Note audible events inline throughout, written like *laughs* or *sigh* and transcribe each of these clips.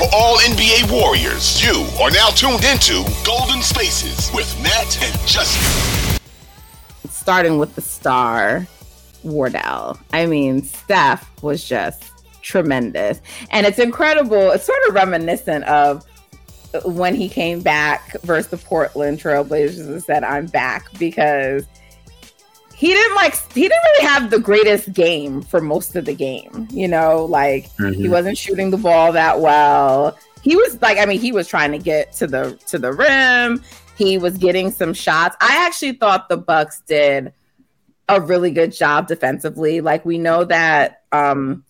for all NBA Warriors, you are now tuned into Golden Spaces with Matt and Justin. Starting with the star, Wardell. I mean, Steph was just tremendous. And it's incredible. It's sort of reminiscent of when he came back versus the Portland Trailblazers and said, I'm back because he didn't like he didn't really have the greatest game for most of the game. You know, like mm-hmm. he wasn't shooting the ball that well. He was like, I mean, he was trying to get to the to the rim. He was getting some shots. I actually thought the Bucks did a really good job defensively. Like we know that um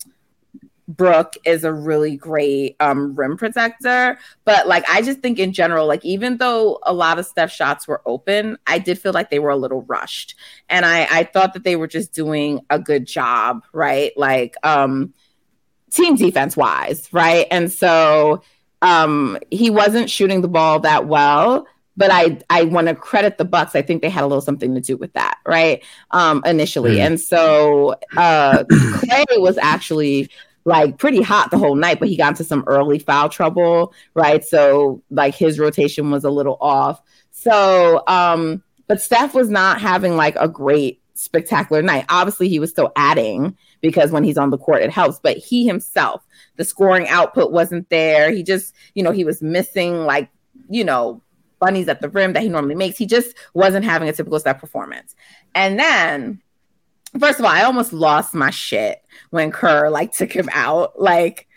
Brook is a really great um, rim protector. But like, I just think in general, like, even though a lot of Steph shots were open, I did feel like they were a little rushed. And I, I thought that they were just doing a good job, right? Like, um, team defense wise, right? And so um, he wasn't shooting the ball that well. But I, I want to credit the Bucks. I think they had a little something to do with that, right? Um, initially, mm. and so uh, *coughs* Klay was actually like pretty hot the whole night, but he got into some early foul trouble, right? So like his rotation was a little off. So, um, but Steph was not having like a great spectacular night. Obviously, he was still adding because when he's on the court, it helps. But he himself, the scoring output wasn't there. He just, you know, he was missing like, you know, bunnies at the rim that he normally makes. He just wasn't having a typical Steph performance. And then first of all, I almost lost my shit when Kerr like took him out. Like,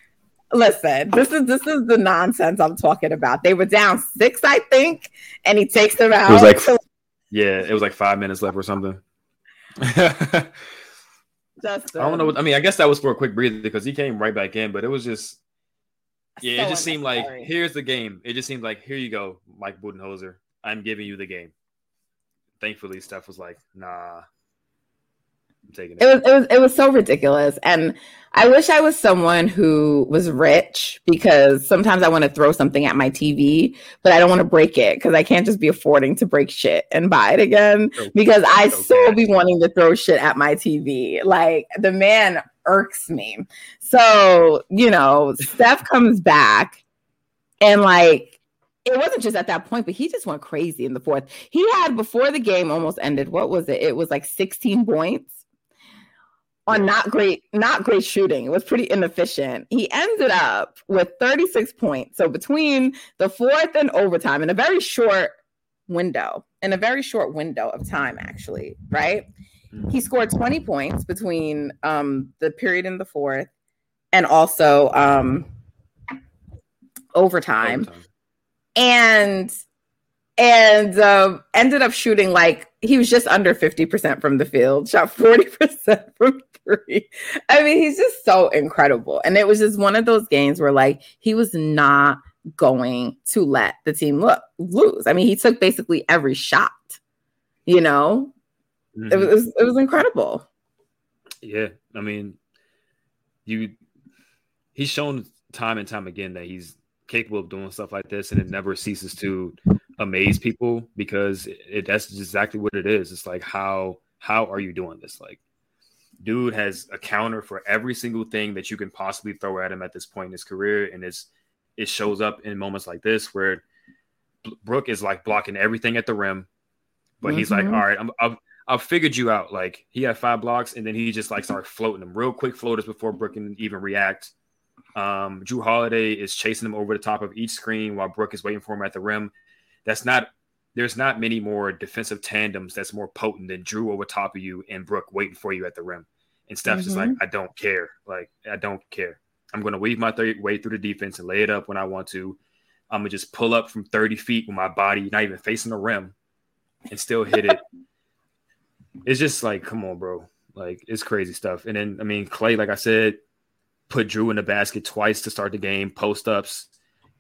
listen, this is this is the nonsense I'm talking about. They were down six, I think, and he takes them out. It was like, so- yeah, it was like five minutes left or something. Justin. I don't know. What, I mean, I guess that was for a quick breather because he came right back in, but it was just, yeah, so it just seemed like here's the game. It just seemed like here you go, Mike Budenholzer. I'm giving you the game. Thankfully, Steph was like, nah, taking it. It was it was it was so ridiculous, and I wish I was someone who was rich because sometimes I want to throw something at my TV, but I don't want to break it because I can't just be affording to break shit and buy it again because I so be wanting to throw shit at my TV. Like the man irks me. So you know, Steph *laughs* comes back and like it wasn't just at that point, but he just went crazy in the fourth. He had before the game almost ended. What was it? It was like 16 points on not great, not great shooting. It was pretty inefficient. He ended up with 36 points. So between the fourth and overtime in a very short window, in a very short window of time, actually, right? He scored 20 points between um, the period in the fourth and also um, overtime. overtime. And and um, ended up shooting like he was just under 50% from the field, shot 40% *laughs* from three. I mean, he's just so incredible. And it was just one of those games where like he was not going to let the team look lose. I mean, he took basically every shot, you know? Mm-hmm. It, was, it was incredible. Yeah. I mean, you he's shown time and time again that he's capable of doing stuff like this and it never ceases to amaze people because it, that's exactly what it is. It's like how how are you doing this? Like, dude has a counter for every single thing that you can possibly throw at him at this point in his career, and it's it shows up in moments like this where Brook is like blocking everything at the rim, but mm-hmm. he's like, mm-hmm. all right, I'm, I've I've figured you out. Like he had five blocks, and then he just like started floating them real quick floaters before Brook can even react. Um, Jrue Holiday is chasing him over the top of each screen while Brook is waiting for him at the rim that's not there's not many more defensive tandems that's more potent than Jrue over top of you and Brook waiting for you at the rim. And Steph's mm-hmm. just like. I don't care. Like, I don't care. I'm going to weave my th- way through the defense and lay it up when I want to. I'm going to just pull up from 30 feet with my body, not even facing the rim, and still hit it. *laughs* it's just like, come on, bro. Like, it's crazy stuff. And then, I mean, Klay, like I said, put Jrue in the basket twice to start the game, post ups.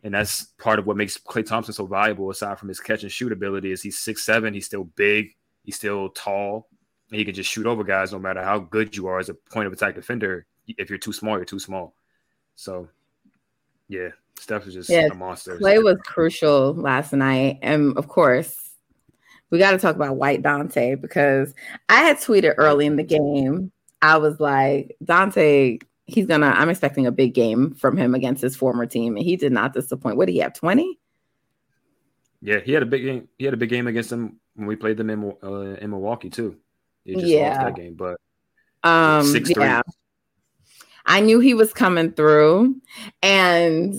And that's part of what makes Klay Thompson so valuable, aside from his catch and shoot ability, is he's six seven, he's still big, he's still tall, and he can just shoot over guys no matter how good you are as a point of attack defender. If you're too small, you're too small. So, yeah, Steph is just yeah, a monster. Play was crucial last night, and of course, we got to talk about White Donte because I had tweeted early in the game. I was like, Donte, he's gonna. I'm expecting a big game from him against his former team, and he did not disappoint. What did he have? Twenty. Yeah, he had a big game. He had a big game against them when we played them in uh, in Milwaukee too. He just yeah. lost that game, but um, six yeah. I knew he was coming through, and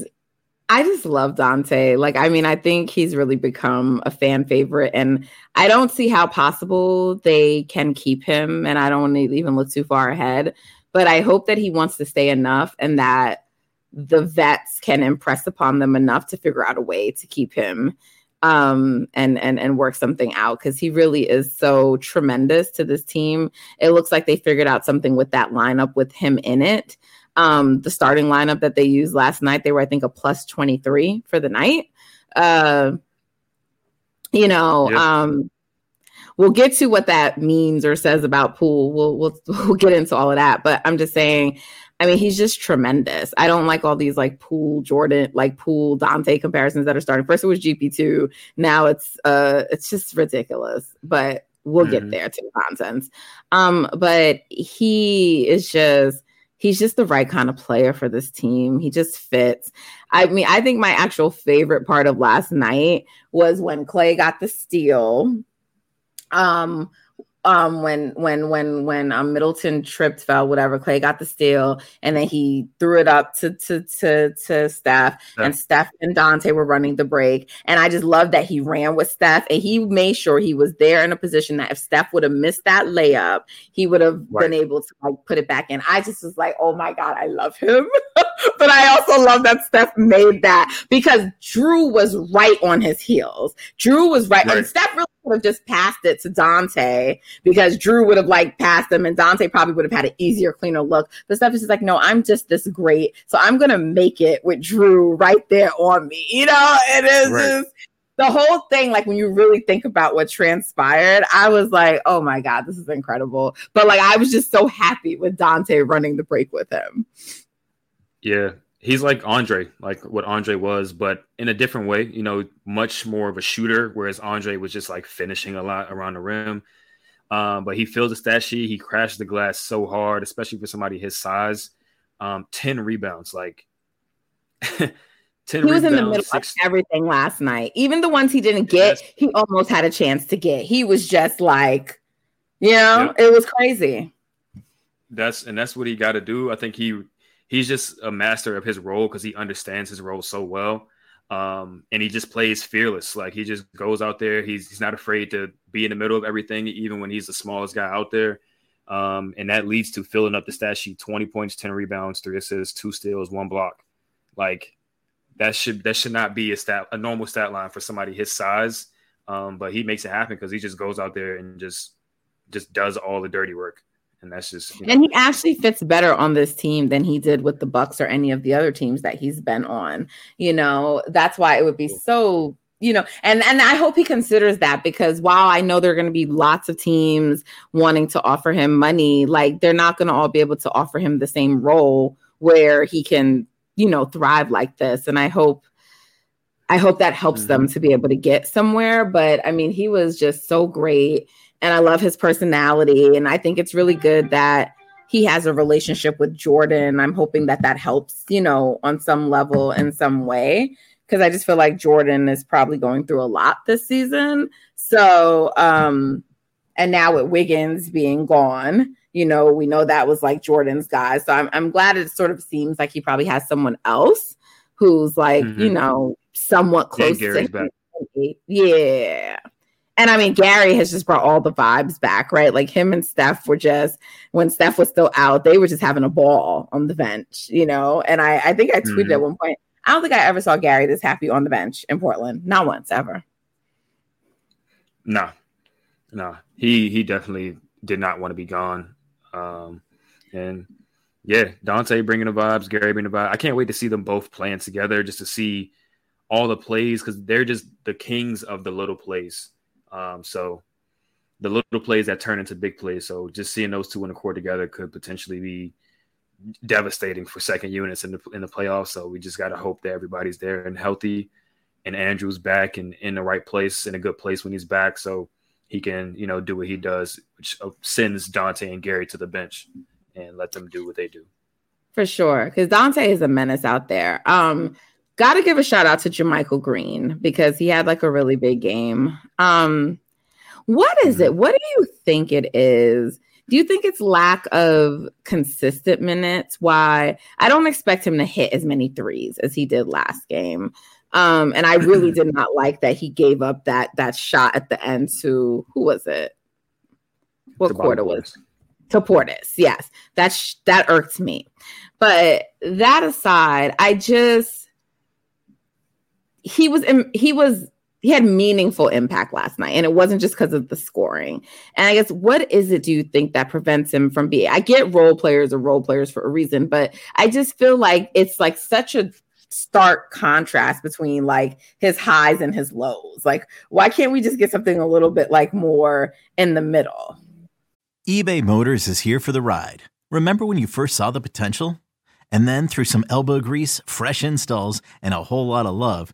I just love Donte. Like, I mean, I think he's really become a fan favorite, and I don't see how possible they can keep him. And I don't want to even look too far ahead, but I hope that he wants to stay enough and that the vets can impress upon them enough to figure out a way to keep him um, and and and work something out because he really is so tremendous to this team. It looks like they figured out something with that lineup with him in it. Um, the starting lineup that they used last night, they were I think a plus twenty three for the night. Uh, you know, um, we'll get to what that means or says about Poole. We'll we'll *laughs* we'll get into all of that, but I'm just saying I mean, he's just tremendous. I don't like all these like Poole Jordan, like Poole Donte comparisons that are starting. First it was GP2, now it's uh it's just ridiculous. But we'll mm-hmm. get there to the nonsense. Um, but he is just he's just the right kind of player for this team. He just fits. I mean, I think my actual favorite part of last night was when Klay got the steal. Um, um when when when when um Middleton tripped, fell, whatever, Klay got the steal, and then he threw it up to to to to Steph, yeah. and Steph and Donte were running the break. And I just love that he ran with Steph and he made sure he was there in a position that if Steph would have missed that layup, he would have right. been able to like put it back in. I just was like, oh my God, I love him. *laughs* but I also love that Steph made that because Jrue was right on his heels. Jrue was right, right. and Steph really would have just passed it to Donte because Jrue would have like passed him and Donte probably would have had an easier, cleaner look. But Steph is just like, no, I'm just this great. So I'm gonna make it with Jrue right there on me. You know, it is right. just the whole thing, like when you really think about what transpired, I was like, oh my God, this is incredible. But like I was just so happy with Donte running the break with him. Yeah, he's like Andre, like what Andre was, but in a different way. You know, much more of a shooter, whereas Andre was just like finishing a lot around the rim. Um, but he filled the stat sheet. He crashed the glass so hard, especially for somebody his size. Um, ten rebounds, like. *laughs* 10 he was in the middle six... of everything last night. Even the ones he didn't get, yes. he almost had a chance to get. He was just like, you know, it was crazy. That's and that's what he got to do. I think he he's just a master of his role because he understands his role so well. Um, and he just plays fearless. Like he just goes out there. He's he's not afraid to be in the middle of everything, even when he's the smallest guy out there. Um, and that leads to filling up the stat sheet: twenty points, ten rebounds, three assists, two steals, one block. Like that should that should not be a stat a normal stat line for somebody his size. Um, but he makes it happen because he just goes out there and just just does all the dirty work and that's just you know. and he actually fits better on this team than he did with the bucks or any of the other teams that he's been on you know that's why it would be so you know and and i hope he considers that because while i know there are going to be lots of teams wanting to offer him money like they're not going to all be able to offer him the same role where he can you know thrive like this and i hope i hope that helps mm-hmm. them to be able to get somewhere but i mean he was just so great and I love his personality. And I think it's really good that he has a relationship with Jordan. I'm hoping that that helps, you know, on some level in some way. Because I just feel like Jordan is probably going through a lot this season. So, um, and now with Wiggins being gone, you know, we know that was like Jordan's guy. So I'm, I'm glad it sort of seems like he probably has someone else who's like, mm-hmm. you know, somewhat close yeah, to him. Yeah. And I mean, Gary has just brought all the vibes back, right? Like him and Steph were just when Steph was still out, they were just having a ball on the bench, you know. And I, I think I tweeted mm-hmm. at one point, I don't think I ever saw Gary this happy on the bench in Portland, not once ever. No, no, he he definitely did not want to be gone. Um, and yeah, Donte bringing the vibes, Gary bringing the vibes. I can't wait to see them both playing together, just to see all the plays because they're just the kings of the little plays. Um, so the little plays that turn into big plays. So just seeing those two in the court together could potentially be devastating for second units in the in the playoffs. So we just got to hope that everybody's there and healthy, and Andrew's back and in the right place, in a good place when he's back, so he can you know do what he does, which uh, sends Donte and Gary to the bench and let them do what they do. For sure, because Donte is a menace out there. Um, got to give a shout out to JaMychal Green because he had like a really big game. Um, what is it? Mm-hmm. What do you think it is? Do you think it's lack of consistent minutes? Why I don't expect him to hit as many threes as he did last game. Um, and I really *clears throat* did not like that he gave up that that shot at the end to who was it? What quarter was? To Portis, yes. That sh- that irked me. But that aside, I just he was he was he had meaningful impact last night and it wasn't just because of the scoring. And i guess what is it do you think that prevents him from being i get role players or role players for a reason but i just feel like it's like such a stark contrast between like his highs and his lows. Like why can't we just get something a little bit like more in the middle? ebay motors is here for the ride. Remember when you first saw the potential? And then through some elbow grease fresh installs and a whole lot of love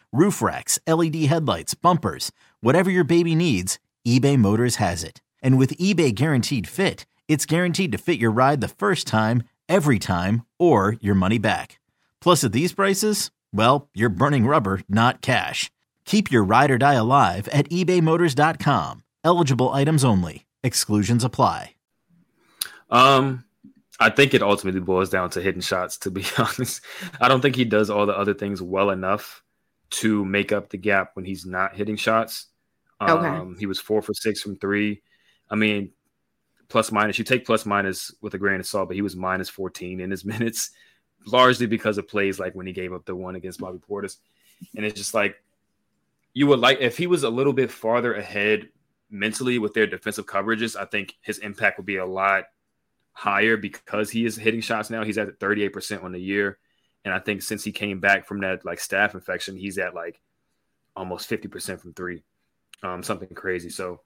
roof racks, LED headlights, bumpers, whatever your baby needs, eBay Motors has it. And with eBay Guaranteed Fit, it's guaranteed to fit your ride the first time, every time, or your money back. Plus, at these prices, well, you're burning rubber, not cash. Keep your ride or die alive at ebaymotors.com. Eligible items only. Exclusions apply. Um, I think it ultimately boils down to hitting shots, to be *laughs* honest. I don't think he does all the other things well enough to make up the gap when he's not hitting shots. Okay. Um, he was four for six from three. I mean, plus minus, you take plus minus with a grain of salt, but he was minus 14 in his *laughs* minutes, largely because of plays like when he gave up the one against Bobby Portis. And it's just like, you would like, if he was a little bit farther ahead mentally with their defensive coverages, I think his impact would be a lot higher because he is hitting shots now. He's at 38% on the year. And I think since he came back from that like staph infection, he's at like almost 50% from three. Um, something crazy. So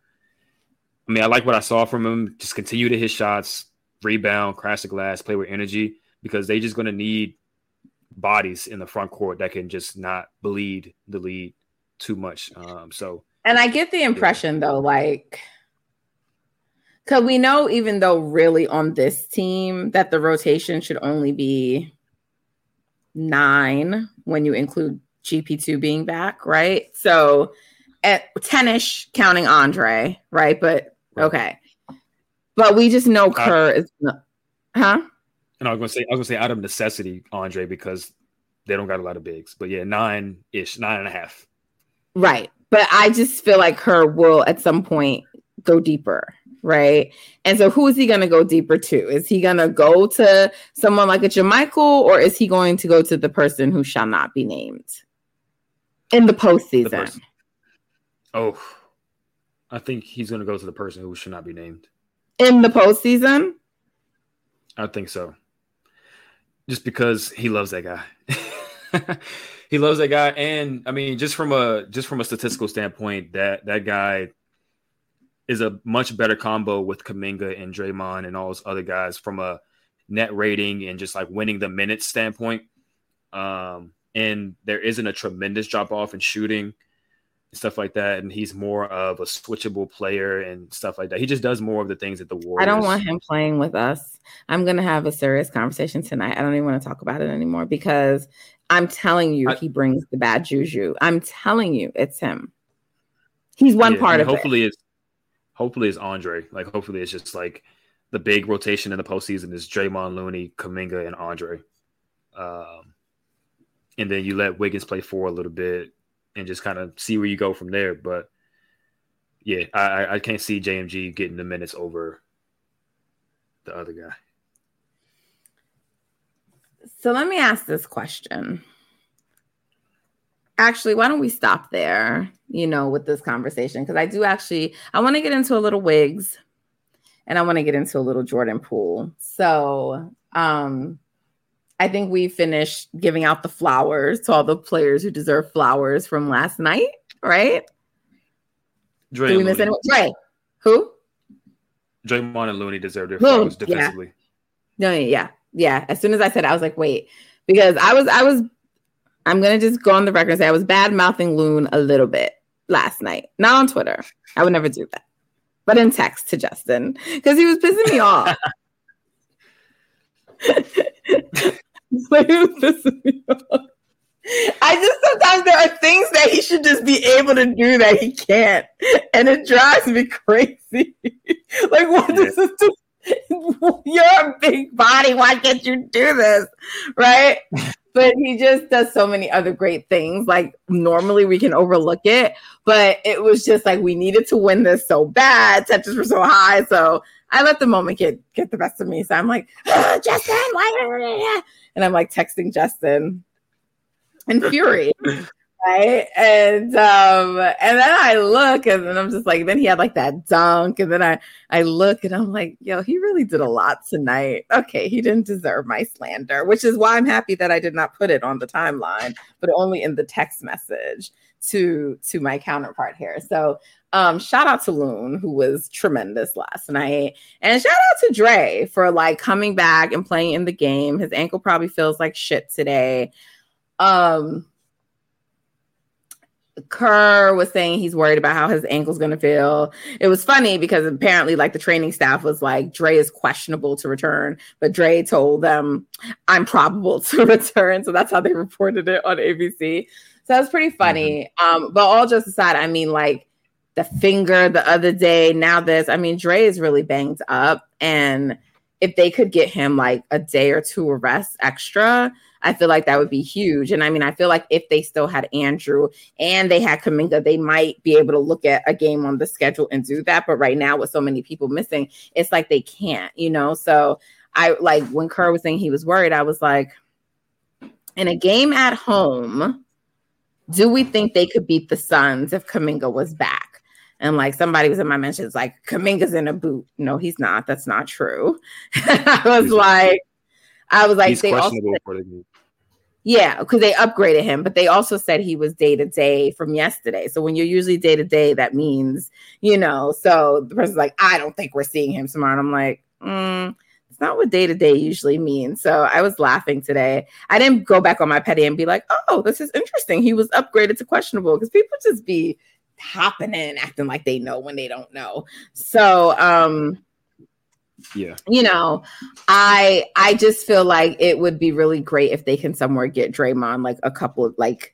I mean, I like what I saw from him. Just continue to hit shots, rebound, crash the glass, play with energy, because they just gonna need bodies in the front court that can just not bleed the lead too much. Um, so and I get the impression yeah. though, like because we know even though really on this team that the rotation should only be nine when you include GP2 being back, right? So at 10ish counting Andre, right? But okay. But we just know Kerr uh, is not, huh? And I was gonna say I was gonna say out of necessity, Andre, because they don't got a lot of bigs. But yeah, nine ish, nine and a half. Right. But I just feel like Kerr will at some point go deeper right? And so, who is he going to go deeper to? Is he going to go to someone like a JaMychal, or is he going to go to the person who shall not be named in the postseason? The oh, I think he's going to go to the person who should not be named in the postseason. I think so, just because he loves that guy. *laughs* he loves that guy, and I mean, just from a just from a statistical standpoint, that that guy is a much better combo with Kuminga and Draymond and all those other guys from a net rating and just like winning the minutes standpoint. Um, and there isn't a tremendous drop off in shooting. And stuff like that, and he's more of a switchable player and stuff like that. He just does more of the things that the Warriors. I don't want him playing with us. I'm gonna have a serious conversation tonight. I don't even want to talk about it anymore because I'm telling you, I, he brings the bad juju. I'm telling you, it's him. He's one yeah, part of hopefully it. Hopefully, it's, hopefully it's Andre. Like hopefully it's just like the big rotation in the postseason is Draymond, Looney, Kuminga, and Andre. Um, and then you let Wiggins play four a little bit and just kind of see where you go from there. But yeah, I, I can't see JMG getting the minutes over the other guy. So let me ask this question. Actually, why don't we stop there, you know, with this conversation? Because I do actually, I want to get into a little wigs and I want to get into a little Jordan Poole So, um, I think we finished giving out the flowers to all the players who deserve flowers from last night, right? Dre Did we miss anyone? Dre. Who? Draymond and Looney deserve their flowers defensively. Yeah. No, yeah, yeah. As soon as I said, I was like, wait, because I was, I was, I'm gonna just go on the record and say I was bad mouthing Loon a little bit last night, not on Twitter. I would never do that, but in text to Justin because *laughs* *laughs* he was pissing me off. I just sometimes there are things that he should just be able to do that he can't, and it drives me crazy. *laughs* like, what yeah. does this do? You're a big body. Why can't you do this? Right? But he just does so many other great things. Like normally we can overlook it, but it was just like we needed to win this so bad. Touches were so high, so I let the moment get get the best of me. So I'm like, oh, *sighs* Justin, why? and I'm like texting Justin in fury. *laughs* right. And um, and then I look and then I'm just like, then he had like that dunk, and then I I look and I'm like, yo, he really did a lot tonight. Okay, he didn't deserve my slander, which is why I'm happy that I did not put it on the timeline, but only in the text message to to my counterpart here. So um, shout out to Loon, who was tremendous last night. And shout out to Dre for like coming back and playing in the game. His ankle probably feels like shit today. Um, Kerr was saying he's worried about how his ankle's going to feel. It was funny because apparently, like, the training staff was like, Dre is questionable to return, but Dre told them, I'm probable *laughs* to return. So that's how they reported it on ABC. So that was pretty funny. Mm-hmm. Um, but all just aside, I mean, like, the finger the other day, now this. I mean, Dre is really banged up. And if they could get him like a day or two of rest extra, I feel like that would be huge. And I mean, I feel like if they still had Andrew and they had Kuminga, they might be able to look at a game on the schedule and do that. But right now, with so many people missing, it's like they can't, you know? So I like when Kerr was saying he was worried, I was like, in a game at home, do we think they could beat the Suns if Kuminga was back? And like somebody was in my mentions, like Kuminga's in a boot. No, he's not. That's not true. *laughs* I was like, I was like, he's they questionable also, for the Yeah, because they upgraded him, but they also said he was day to day from yesterday. So when you're usually day to day, that means, you know, so the person's like, I don't think we're seeing him tomorrow. And I'm like, mm, it's not what day to day usually means. So I was laughing today. I didn't go back on my petty and be like, oh, this is interesting. He was upgraded to questionable because people just be hopping in acting like they know when they don't know so um yeah you know i i just feel like it would be really great if they can somewhere get Draymond like a couple of like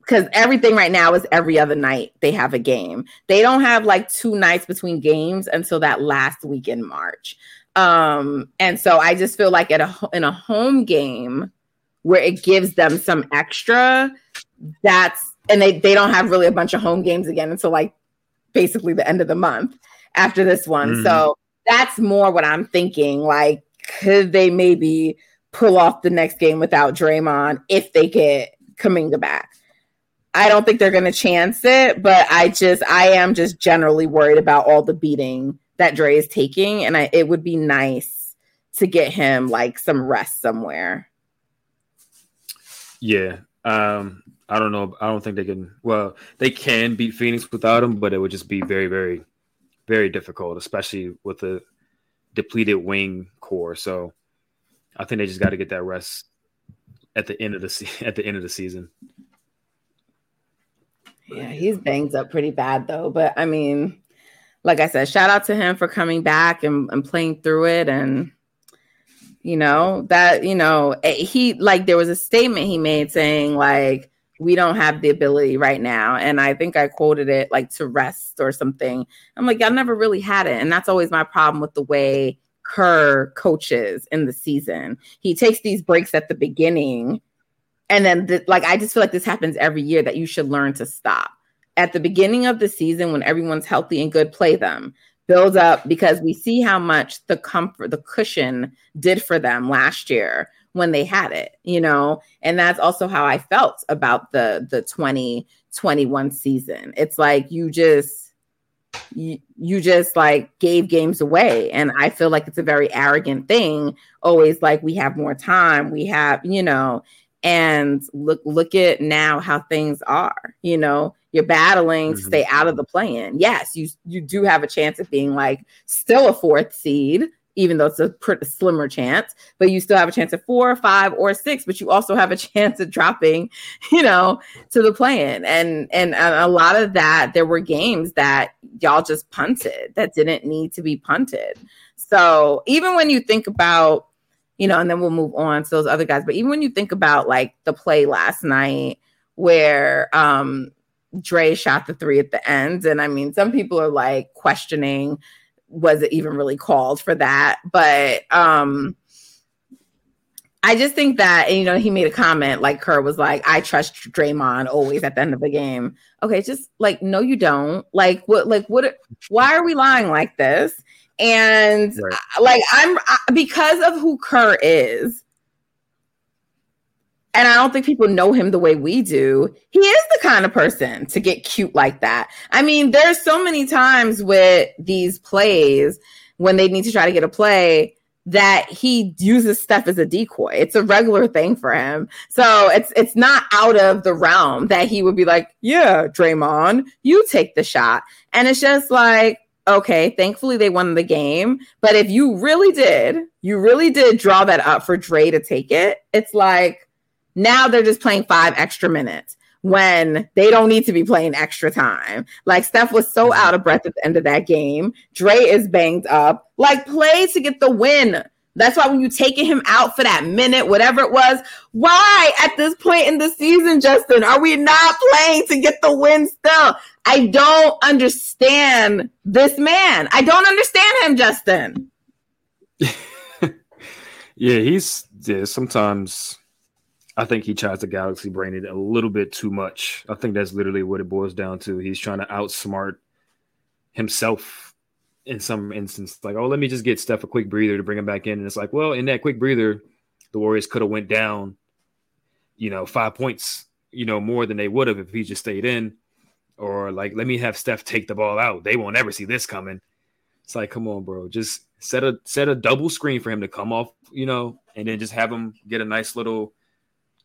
because everything right now is every other night they have a game they don't have like two nights between games until that last week in march um and so i just feel like at a in a home game where it gives them some extra that's and they they don't have really a bunch of home games again until like basically the end of the month after this one. Mm-hmm. So that's more what I'm thinking. Like, could they maybe pull off the next game without Draymond if they get Kuminga back? I don't think they're going to chance it, but I just I am just generally worried about all the beating that Dre is taking, and I, it would be nice to get him like some rest somewhere. Yeah, um, I don't know. I don't think they can. Well, they can beat Phoenix without him, but it would just be very, very, very difficult, especially with the depleted wing corps. So I think they just got to get that rest at the end of the se- *laughs* at the end of the season. Yeah, he's banged up pretty bad though. But I mean, like I said, shout out to him for coming back and, and playing through it. And, you know, that, you know, eh, he like there was a statement he made saying, like, we don't have the ability right now. And I think I quoted it like to rest or something. I'm like, I never really had it. And that's always my problem with the way Kerr coaches in the season. He takes these breaks at the beginning. And then, the, like, I just feel like this happens every year that you should learn to stop. At the beginning of the season, when everyone's healthy and good, play them. Build up because we see how much the comfort, the cushion did for them last year when they had it, you know? And that's also how I felt about the the 2021 season. It's like you just you, you just like gave games away and I feel like it's a very arrogant thing always like we have more time, we have, you know, and look look at now how things are, you know, you're battling mm-hmm. to stay out of the plan. Yes, you you do have a chance of being like still a fourth seed, even though it's a pretty slimmer chance, but you still have a chance at four, five, or six, but you also have a *laughs* chance at dropping, you know, to the plan. And and a lot of that, there were games that y'all just punted that didn't need to be punted. So even when you think about, you know, and then we'll move on to those other guys, but even when you think about like the play last night where um Dre shot the three at the end. And I mean, some people are like questioning was it even really called for that? But um I just think that, and you know, he made a comment like Kerr was like, I trust Draymond always at the end of the game. Okay, just like, no, you don't. Like, what, like, what, why are we lying like this? And right. like, I'm because of who Kerr is, and I don't think people know him the way we do. He is the kind of person to get cute like that. I mean, there's so many times with these plays when they need to try to get a play that he uses stuff as a decoy. It's a regular thing for him. So it's it's not out of the realm that he would be like, "Yeah, Draymond, you take the shot." And it's just like, okay, thankfully they won the game, but if you really did, you really did draw that up for Dre to take it. It's like now they're just playing five extra minutes when they don't need to be playing extra time. Like Steph was so mm-hmm. out of breath at the end of that game. Dre is banged up. Like play to get the win. That's why when you taking him out for that minute, whatever it was, why at this point in the season, Justin, are we not playing to get the win still? I don't understand this man. I don't understand him, Justin. *laughs* yeah, he's yeah, sometimes I think he tries to galaxy brain it a little bit too much. I think that's literally what it boils down to. He's trying to outsmart himself in some instance. Like, oh, let me just get Steph a quick breather to bring him back in. And it's like, well, in that quick breather, the Warriors could have went down, you know, five points, you know, more than they would have if he just stayed in. Or like, let me have Steph take the ball out. They won't ever see this coming. It's like, come on, bro. Just set a set a double screen for him to come off, you know, and then just have him get a nice little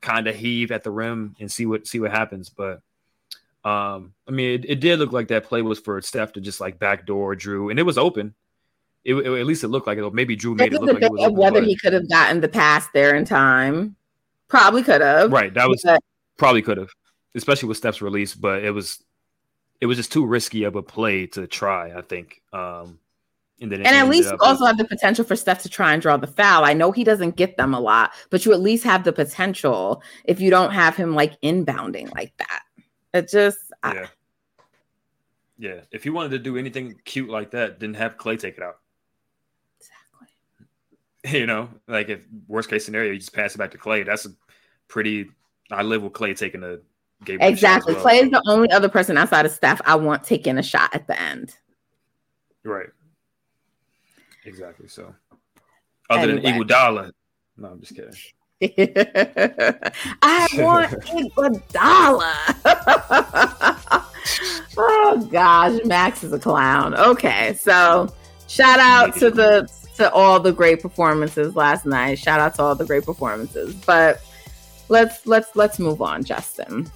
kind of heave at the rim and see what see what happens. But um, I mean, it, it, did look like that play was for Steph to just like backdoor Jrue, and it was open. It, it, at least it looked like it. Maybe Jrue made it look like it was open, whether but... he could have gotten the pass there in time. Probably could have. Right. That was but... probably could have, especially with Steph's release. But it was it was just too risky of a play to try. I think. Um, and, and at least you also have the potential for Steph to try and draw the foul. I know he doesn't get them a lot, but you at least have the potential if you don't have him like inbounding like that. It just yeah. I... yeah. If you wanted to do anything cute like that, didn't have Klay take it out. Exactly. *laughs* You know, like if worst case scenario, you just pass it back to Klay. That's a pretty. I live with Klay taking a game. Exactly. Well. Klay is the only other person outside of Steph I want taking a shot at the end. Right. Exactly. So, other anyway. than Iguodala, no, I'm just kidding. *laughs* I want Iguodala. *laughs* oh gosh, Max is a clown. Okay, so shout out to the to all the great performances last night. Shout out to all the great performances. But let's let's let's move on, Justin.